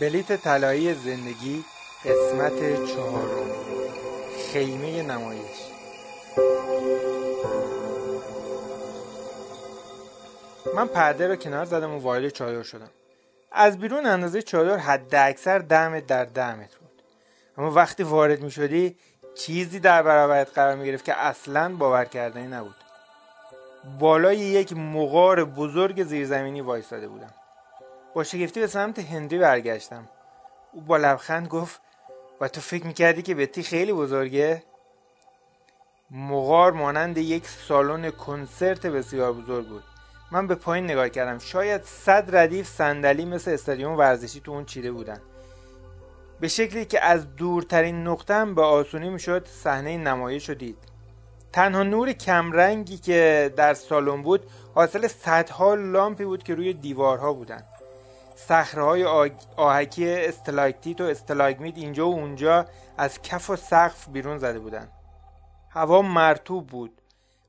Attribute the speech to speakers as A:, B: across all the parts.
A: بلیت طلایی زندگی قسمت چهارم. خیمه نمایش. من پرده رو کنار زدم و وارد چادر شدم. از بیرون اندازه چادر حد اکثر ده در ده متر بود. اما وقتی وارد می شدی چیزی در برابرت قرار می گرفت که اصلا باور کردنی نبود. بالای یک مغار بزرگ زیرزمینی وایستاده بودم. شگفتی به سمت هنری برگشتم. او با لبخند گفت و تو فکر می‌کردی که بتی خیلی بزرگه؟ مغار مانند یک سالن کنسرت بسیار بزرگ بود. من به پایین نگاه کردم. شاید صد ردیف صندلی مثل استادیوم ورزشی تو اون چیده بودن. به شکلی که از دورترین نقطه به آسونی می‌شد صحنه نمایش رو دید. تنها نور کمرنگی که در سالن بود حاصل صدها لامپی بود که روی دیوارها بودن. صخره آهکی استلاکتیت و استلاگمیت اینجا و اونجا از کف و سقف بیرون زده بودن هوا مرتوب بود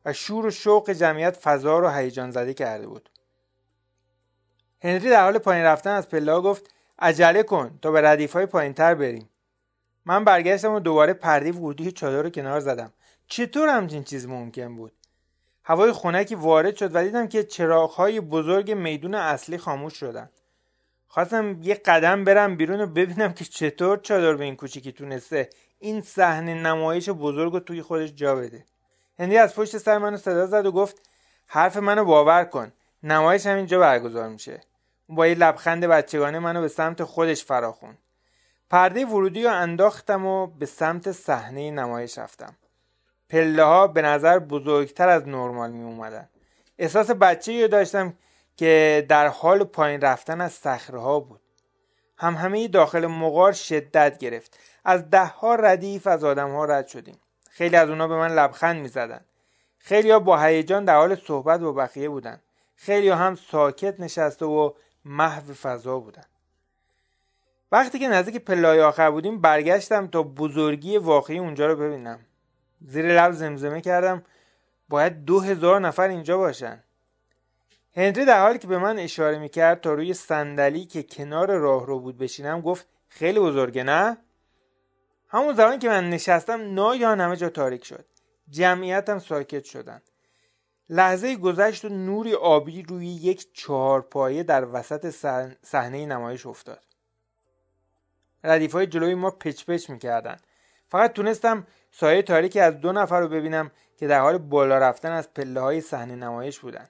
A: و شور و شوق جمعیت فضا رو هیجان زده کرده بود. هنری در حال پایین رفتن از پلا گفت عجله کن تا به ردیف های پایین تر بریم. من برگشتم و دوباره پرده ورودی چادر رو کنار زدم. چطور همچین چیز ممکن بود؟ هوای خنکی وارد شد و دیدم که چراغهای بزرگ میدون اصلی خاموش شدن. خواستم یه قدم برم بیرون و ببینم که چطور چادر به این کوچیکی تونسته این صحنه نمایش بزرگ رو توی خودش جا بده. هندی از پشت سر منو صدا زد و گفت حرف منو باور کن. نمایش همینجا برگزار میشه. با یه لبخند بچگانه منو به سمت خودش فراخون. پرده ورودی رو انداختم و به سمت صحنه نمایش رفتم. پله ها به نظر بزرگتر از نرمال می اومدن احساس بچه رو داشتم که در حال پایین رفتن از صخره ها بود. هم همه داخل مغار شدت گرفت. از ده ها ردیف از آدم ها رد شدیم. خیلی از اونا به من لبخند می زدن. خیلی ها با هیجان در حال صحبت با بقیه بودن. خیلی ها هم ساکت نشسته و محو فضا بودن. وقتی که نزدیک پلای آخر بودیم برگشتم تا بزرگی واقعی اونجا رو ببینم. زیر لب زمزمه کردم. باید دو هزار نفر اینجا باشن. هنری در حالی که به من اشاره می‌کرد تا روی صندلی که کنار راه رو بود بشینم گفت خیلی بزرگه نه؟ همون زمان که من نشستم ناگهان همه جا تاریک شد. جمعیتم ساکت شدن. لحظه گذشت و نوری آبی روی یک چهارپایه در وسط صحنه نمایش افتاد. ردیف های جلوی ما پچ پچ می‌کردن. فقط تونستم سایه تاریکی از دو نفر رو ببینم که در حال بالا رفتن از پله های صحنه نمایش بودن.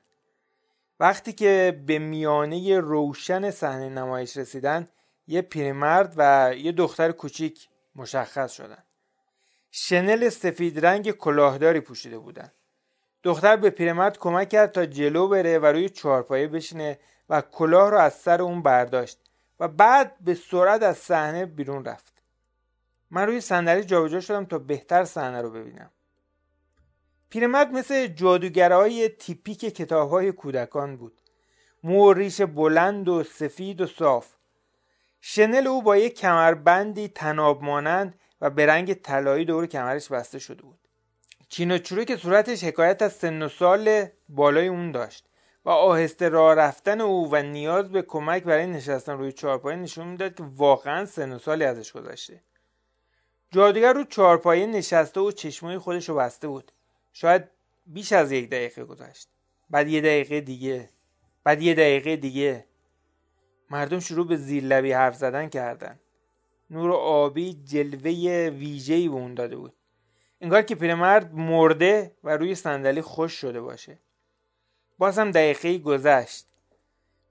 A: وقتی که به میانه روشن صحنه نمایش رسیدن یه پیرمرد و یه دختر کوچیک مشخص شدن. شنل سفید رنگ کلاهداری پوشیده بودن. دختر به پیرمرد کمک کرد تا جلو بره و روی چهارپایه بشینه و کلاه رو از سر اون برداشت و بعد به سرعت از صحنه بیرون رفت. من روی صندلی جابجا شدم تا بهتر صحنه رو ببینم. پیرمرد مثل جادوگرهای تیپیک کتابهای کودکان بود. مو ریش بلند و سفید و صاف. شنل او با یک کمربندی تناب مانند و به رنگ طلایی دور کمرش بسته شده بود. چین و که صورتش حکایت از سن و سال بالای اون داشت و آهسته راه رفتن او و نیاز به کمک برای نشستن روی چهارپایه نشون می‌داد که واقعا سن و سالی ازش گذشته. جادوگر رو چهارپایه نشسته و چشمای خودش رو بسته بود. شاید بیش از یک دقیقه گذشت. بعد یه دقیقه دیگه. بعد یه دقیقه دیگه. مردم شروع به زیر لبی حرف زدن کردن. نور آبی جلوه ویژه‌ای به اون داده بود. انگار که پیرمرد مرده و روی صندلی خوش شده باشه. بازم دقیقه گذشت.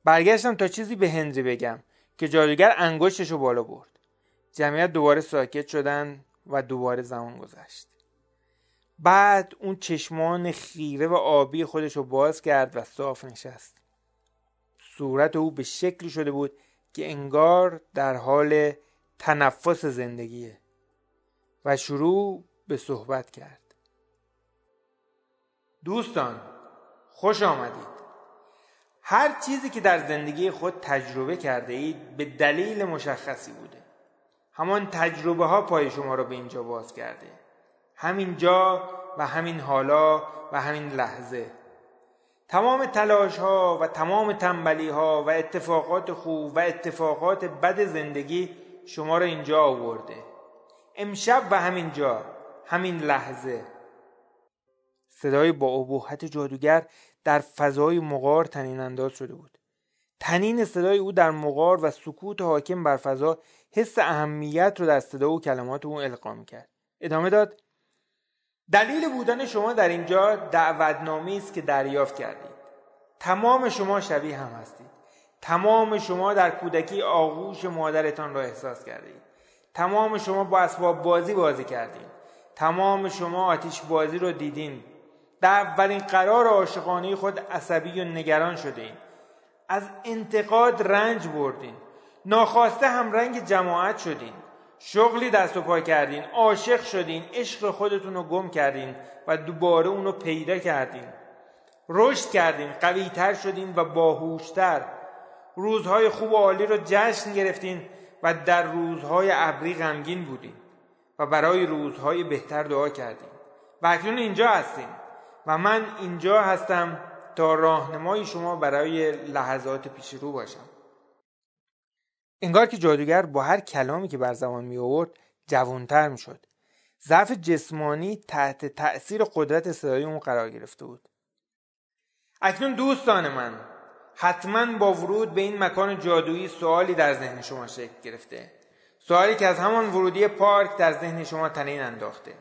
A: برگشتم تا چیزی به هنری بگم که جادوگر انگشتش رو بالا برد. جمعیت دوباره ساکت شدن و دوباره زمان گذشت. بعد اون چشمان خیره و آبی خودش رو باز کرد و صاف نشست. صورت او به شکلی شده بود که انگار در حال تنفس زندگیه و شروع به صحبت کرد. دوستان خوش آمدید. هر چیزی که در زندگی خود تجربه کرده اید به دلیل مشخصی بوده. همان تجربه ها پای شما را به اینجا باز کرده. همین جا و همین حالا و همین لحظه. تمام تلاش ها و تمام تنبلی ها و اتفاقات خوب و اتفاقات بد زندگی شما را اینجا آورده. امشب و همین جا همین لحظه. صدای با ابهت جادوگر در فضای مغار تنین انداز شده بود. تنین صدای او در مغار و سکوت حاکم بر فضا حس اهمیت رو در صدا و کلمات او القا کرد ادامه داد دلیل بودن شما در اینجا دعوتنامه است که دریافت کردید. تمام شما شبیه هم هستید. تمام شما در کودکی آغوش مادرتان را احساس کردید تمام شما با اسباب بازی بازی کردید تمام شما آتیش بازی رو دیدین. در اولین قرار عاشقانه خود عصبی و نگران شده از انتقاد رنج بردین. ناخواسته هم رنگ جماعت شدین. شغلی دست و پا کردین عاشق شدین عشق خودتون رو گم کردین و دوباره اونو پیدا کردین. رشد کردین قویتر شدین و باهوشتر. روزهای خوب و عالی رو جشن گرفتین و در روزهای ابری غمگین بودین و برای روزهای بهتر دعا کردین. و اکنون اینجا هستین و من اینجا هستم تا راهنمای شما برای لحظات پیش رو باشم. انگار که جادوگر با هر کلامی که بر زبان می آورد جوانتر می شد ضعف جسمانی تحت تأثیر قدرت صدای اون قرار گرفته بود. اکنون دوستان من حتما با ورود به این مکان جادویی سوالی در ذهن شما شکل گرفته. سوالی که از همان ورودی پارک در ذهن شما تنین انداخته.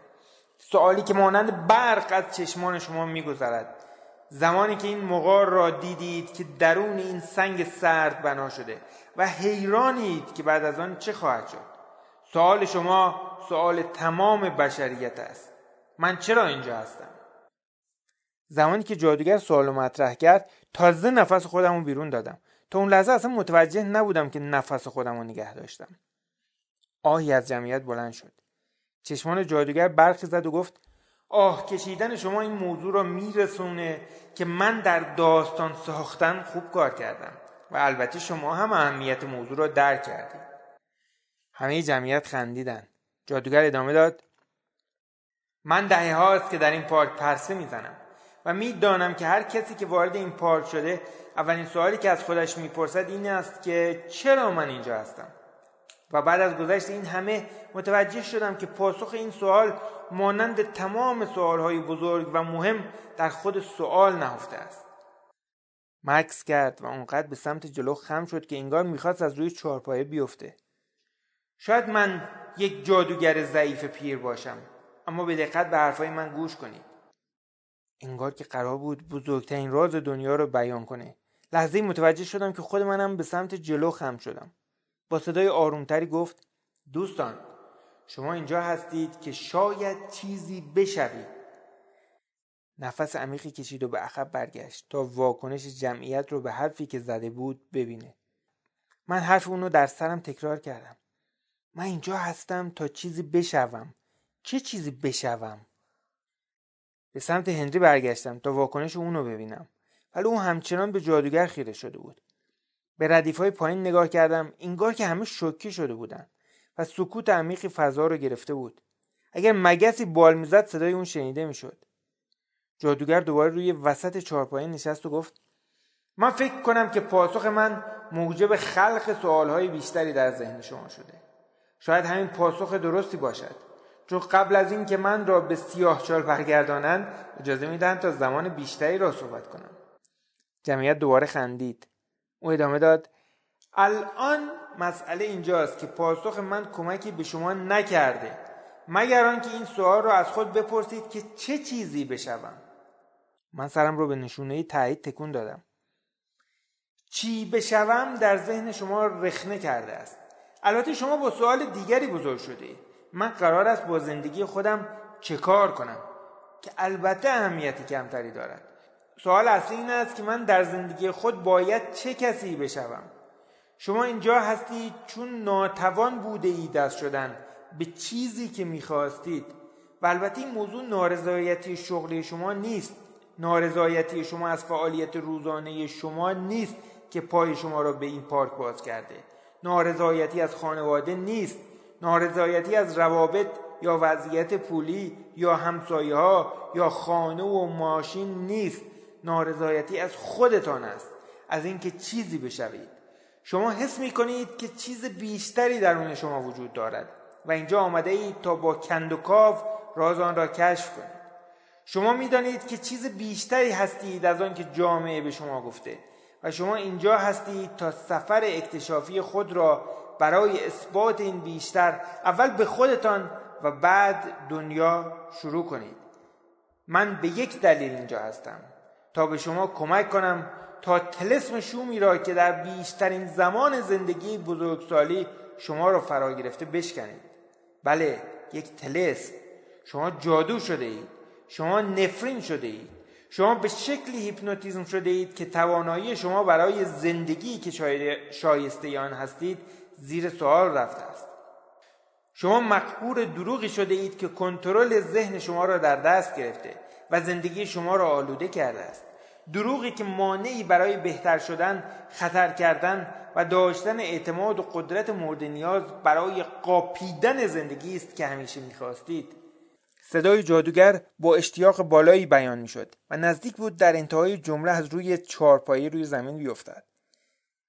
A: سوالی که مانند برق از چشمان شما میگذرد. زمانی که این مغار را دیدید که درون این سنگ سرد بنا شده و حیرانید که بعد از آن چه خواهد شد. سوال شما سوال تمام بشریت است. من چرا اینجا هستم؟ زمانی که جادوگر سوال مطرح کرد تازه نفس خودم رو بیرون دادم. تا اون لحظه اصلا متوجه نبودم که نفس خودم رو نگه داشتم. آهی از جمعیت بلند شد. چشمان جادوگر برخی زد و گفت آه کشیدن شما این موضوع را میرسونه که من در داستان ساختن خوب کار کردم و البته شما هم اهمیت موضوع را درک کردید همه جمعیت خندیدن. جادوگر ادامه داد. من دهه هاست که در این پارک پرسه می‌زنم و می‌دانم که هر کسی که وارد این پارک شده اولین سوالی که از خودش می‌پرسد این است که چرا من اینجا هستم؟ و بعد از گذشت این همه متوجه شدم که پاسخ این سوال مانند تمام سوالهای بزرگ و مهم در خود سوال نهفته است. مکس کرد و اونقدر به سمت جلو خم شد که انگار می‌خواست از روی چهارپایه بیفته. شاید من یک جادوگر ضعیف پیر باشم اما به دقت به حرفای من گوش کنید. انگار که قرار بود بزرگترین راز دنیا رو بیان کنه. لحظه متوجه شدم که خود منم به سمت جلو خم شدم. با صدای آرومتری گفت دوستان شما اینجا هستید که شاید چیزی بشوید. نفس عمیقی کشید و به عقب برگشت تا واکنش جمعیت رو به حرفی که زده بود ببینه. من حرف اونو در سرم تکرار کردم. من اینجا هستم تا چیزی بشوم. چه چیزی بشوم؟ به سمت هنری برگشتم تا واکنش اونو ببینم. ولی اون همچنان به جادوگر خیره شده بود. به ردیف های پایین نگاه کردم اینگار که همه شوکه شده بودن و سکوت عمیقی فضا رو گرفته بود. اگر مگسی بال می‌زد صدای اون شنیده می‌شد. جادوگر دوباره روی وسط چهارپایه نشست و گفت من فکر کنم که پاسخ من موجب خلق سوالهای بیشتری در ذهن شما شده. شاید همین پاسخ درستی باشد. چون قبل از اینکه من را به سیاه چال برگردانند اجازه میدن تا زمان بیشتری را صحبت کنم. جمعیت دوباره خندید. او ادامه داد. الان مسئله اینجاست که پاسخ من کمکی به شما نکرده. مگر آنکه این سوال را از خود بپرسید که چه چیزی بشوم؟ من سرم رو به نشونه تایید تکون دادم. چی بشوم در ذهن شما رخنه کرده است. البته شما با سوال دیگری بزرگ شده. من قرار است با زندگی خودم چه کار کنم که البته اهمیتی کمتری دارد. سوال اصلی این است که من در زندگی خود باید چه کسی بشوم؟ شما اینجا هستید چون ناتوان بوده ای دست شدن به چیزی که می‌خواستید. و البته این موضوع نارضایتی شغلی شما نیست. نارضایتی شما از فعالیت روزانه شما نیست که پای شما را به این پارک باز کرده. نارضایتی از خانواده نیست. نارضایتی از روابط یا وضعیت پولی یا همسایه ها یا خانه و ماشین نیست. نارضایتی از خودتان است. از اینکه چیزی بشوید. شما حس می کنید که چیز بیشتری درون شما وجود دارد. و اینجا آمده اید تا با کند و کاف راز آن را کشف کنید. شما می‌دانید که چیز بیشتری هستید از آن که جامعه به شما گفته. و شما اینجا هستید تا سفر اکتشافی خود را برای اثبات این بیشتر اول به خودتان و بعد دنیا شروع کنید. من به یک دلیل اینجا هستم. تا به شما کمک کنم تا تلسم شومی را که در بیشترین زمان زندگی بزرگسالی شما را فرا گرفته بشکنید. بله یک تلسم شما جادو شده اید. شما نفرین شده اید. شما به شکلی هیپنوتیزم شده اید که توانایی شما برای زندگی که شایسته آن هستید زیر سوال رفته است. شما مقبور دروغی شده اید که کنترل ذهن شما را در دست گرفته. و زندگی شما را آلوده کرده است. دروغی که مانعی برای بهتر شدن خطر کردن و داشتن اعتماد و قدرت مورد نیاز برای قاپیدن زندگی است که همیشه می‌خواستید. صدای جادوگر با اشتیاق بالایی بیان می‌شد و نزدیک بود در انتهای جمله از روی چارپایی روی زمین بیفتد.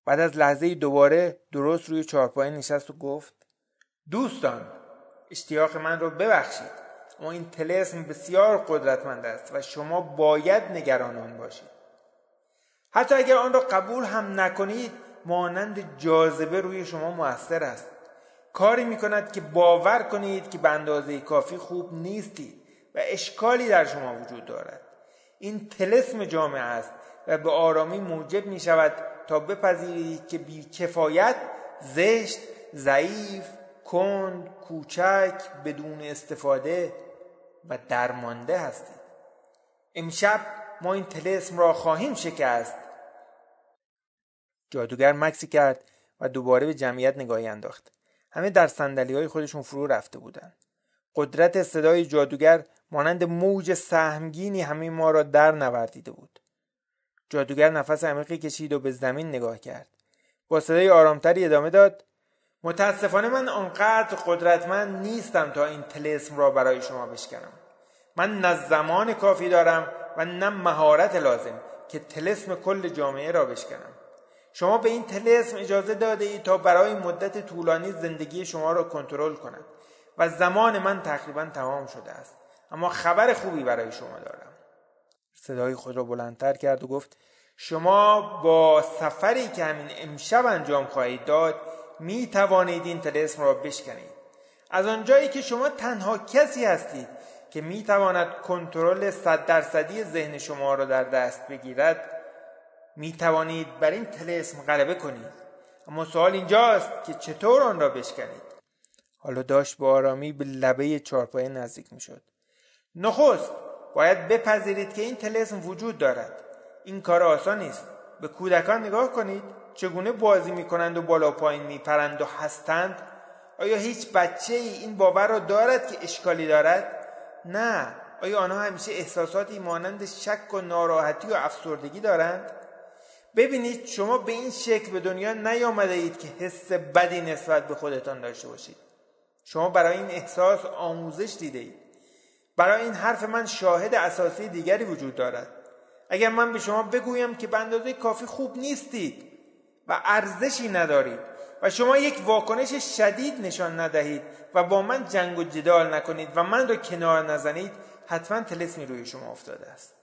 A: بعد از لحظه دوباره درست روی چارپایه نشست و گفت دوستان اشتیاق من را ببخشید. اما این تلسم بسیار قدرتمند است و شما باید نگران آن باشید. حتی اگر آن را قبول هم نکنید مانند جاذبه روی شما موثر است. کاری می کند که باور کنید که به اندازه کافی خوب نیستید و اشکالی در شما وجود دارد. این تلسم جامعه است و به آرامی موجب می شود تا بپذیرید که بی کفایت زشت ضعیف کند کوچک بدون استفاده و درمانده هستید امشب ما این تلسم را خواهیم شکست. جادوگر مکسی کرد و دوباره به جمعیت نگاهی انداخت. همه در سندلی های خودشون فرو رفته بودند. قدرت صدای جادوگر مانند موج سهمگینی همه ما را در نوردیده بود. جادوگر نفس عمیقی کشید و به زمین نگاه کرد. با صدای آرامتری ادامه داد متاسفانه من آنقدر قدرتمند نیستم تا این تلسم را برای شما بشکنم. من نه زمان کافی دارم و نه مهارت لازم که تلسم کل جامعه را بشکنم. شما به این تلسم اجازه داده ای تا برای مدت طولانی زندگی شما را کنترل کند و زمان من تقریبا تمام شده است. اما خبر خوبی برای شما دارم. صدای خود را بلندتر کرد و گفت شما با سفری که همین امشب انجام خواهید داد می توانید این تلسم را بشکنید. از آنجایی که شما تنها کسی هستید که می تواند کنترل صد درصدی ذهن شما را در دست بگیرد می توانید بر این تلسم غلبه کنید. اما سوال اینجاست که چطور آن را بشکنید؟ حالا داشت با آرامی به لبه چارپایه نزدیک می شد نخست باید بپذیرید که این تلسم وجود دارد. این کار آسان است به کودکان نگاه کنید. چگونه بازی می کنند و بالا پایین می پرند و هستند؟ آیا هیچ بچه ای این باور را دارد که اشکالی دارد؟ نه. آیا آنها همیشه احساساتی مانند شک و ناراحتی و افسردگی دارند؟ ببینید شما به این شکل به دنیا نیامده اید که حس بدی نسبت به خودتان داشته باشید. شما برای این احساس آموزش دیده اید. برای این حرف من شاهد اساسی دیگری وجود دارد. اگر من به شما بگویم که به اندازه کافی خوب نیستید و ارزشی ندارید و شما یک واکنش شدید نشان ندهید و با من جنگ و جدال نکنید و من را کنار نزنید حتما تلسمی روی شما افتاده است.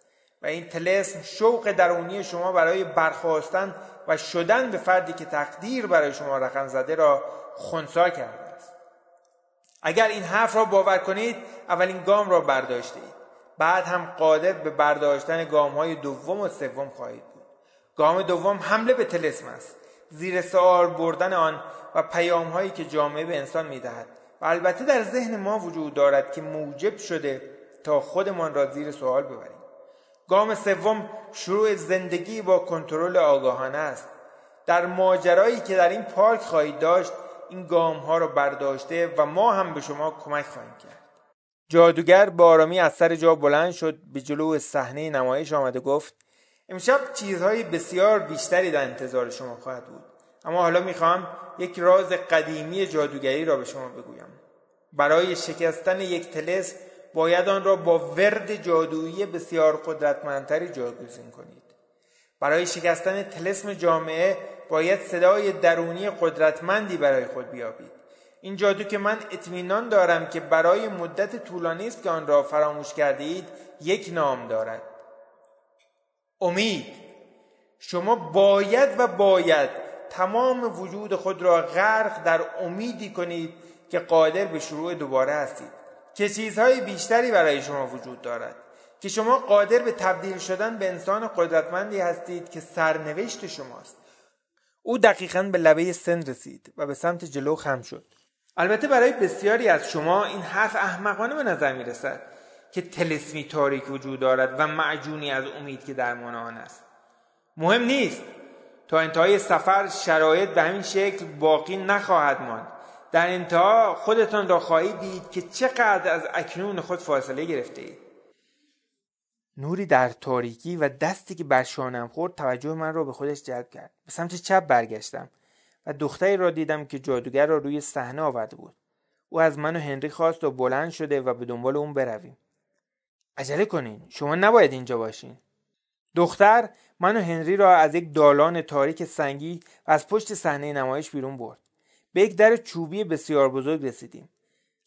A: و این تلسم شوق درونی شما برای برخواستن و شدن به فردی که تقدیر برای شما رقم زده را خونسا کرده است. اگر این حرف را باور کنید اولین گام را برداشتید بعد هم قادر به برداشتن گام های دوم و سوم خواهید گام دوم حمله به تلسم است. زیر سوال بردن آن و پیام هایی که جامعه به انسان می‌دهد. و البته در ذهن ما وجود دارد که موجب شده تا خودمان را زیر سوال ببریم. گام سوم شروع زندگی با کنترل آگاهانه است. در ماجرایی که در این پارک خواهید داشت این گام ها را برداشته و ما هم به شما کمک خواهیم کرد. جادوگر با آرامی از سر جا بلند شد به جلو صحنه نمایش آمده گفت امشب چیزهای بسیار بیشتری در انتظار شما خواهد بود. اما حالا می‌خواهم یک راز قدیمی جادوگری را به شما بگویم. برای شکستن یک تلس باید آن را با ورد جادویی بسیار قدرتمندتری جاگزین کنید. برای شکستن تلسم جامعه باید صدای درونی قدرتمندی برای خود بیابید. این جادو که من اطمینان دارم که برای مدت طولانی است که آن را فراموش کردید یک نام دارد. امید. شما باید و باید تمام وجود خود را غرق در امیدی کنید که قادر به شروع دوباره هستید. که چیزهای بیشتری برای شما وجود دارد. که شما قادر به تبدیل شدن به انسان قدرتمندی هستید که سرنوشت شماست. او دقیقا به لبه سن رسید و به سمت جلو خم شد. البته برای بسیاری از شما این حرف احمقانه به نظر می رسد که تلسمی تاریک وجود دارد و معجونی از امید که درمان آن است. مهم نیست. تا انتهای سفر شرایط به همین شکل باقی نخواهد ماند. در انتها خودتان را خواهید دید که چقدر از اکنون خود فاصله گرفته اید. نوری در تاریکی و دستی که بر شانم خورد توجه من را به خودش جلب کرد. به سمت چپ برگشتم و دختری را دیدم که جادوگر را روی صحنه آورده بود. او از من و هنری خواست و بلند شده و به دنبال اون برویم. عجله کنین. شما نباید اینجا باشین. دختر من و هنری را از یک دالان تاریک سنگی و از پشت صحنه نمایش بیرون برد. به یک در چوبی بسیار بزرگ رسیدیم.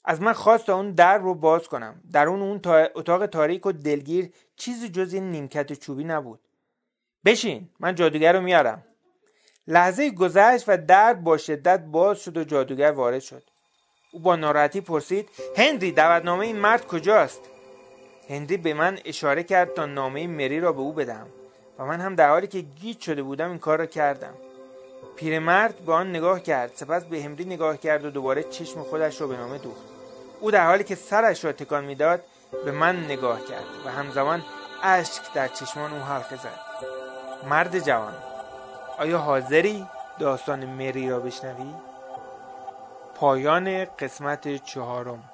A: از من خواست تا اون در رو باز کنم. در اون اون اتاق تاریک و دلگیر چیزی جز این نیمکت چوبی نبود. بشین من جادوگر رو میارم. لحظه گذشت و در با شدت باز شد و جادوگر وارد شد. او با ناراحتی پرسید هنری دعوتنامه این مرد کجاست؟ هنری به من اشاره کرد تا نامه مری را به او بدم و من هم در حالی که گیج شده بودم این کار را کردم. پیرمرد به آن نگاه کرد سپس به هنری نگاه کرد و دوباره چشم خودش را به نامه دوخت. او در حالی که سرش را تکان می‌داد به من نگاه کرد و همزمان اشک در چشمان او حلقه زد. مرد جوان آیا حاضری داستان مری را بشنوی؟ پایان قسمت چهارم.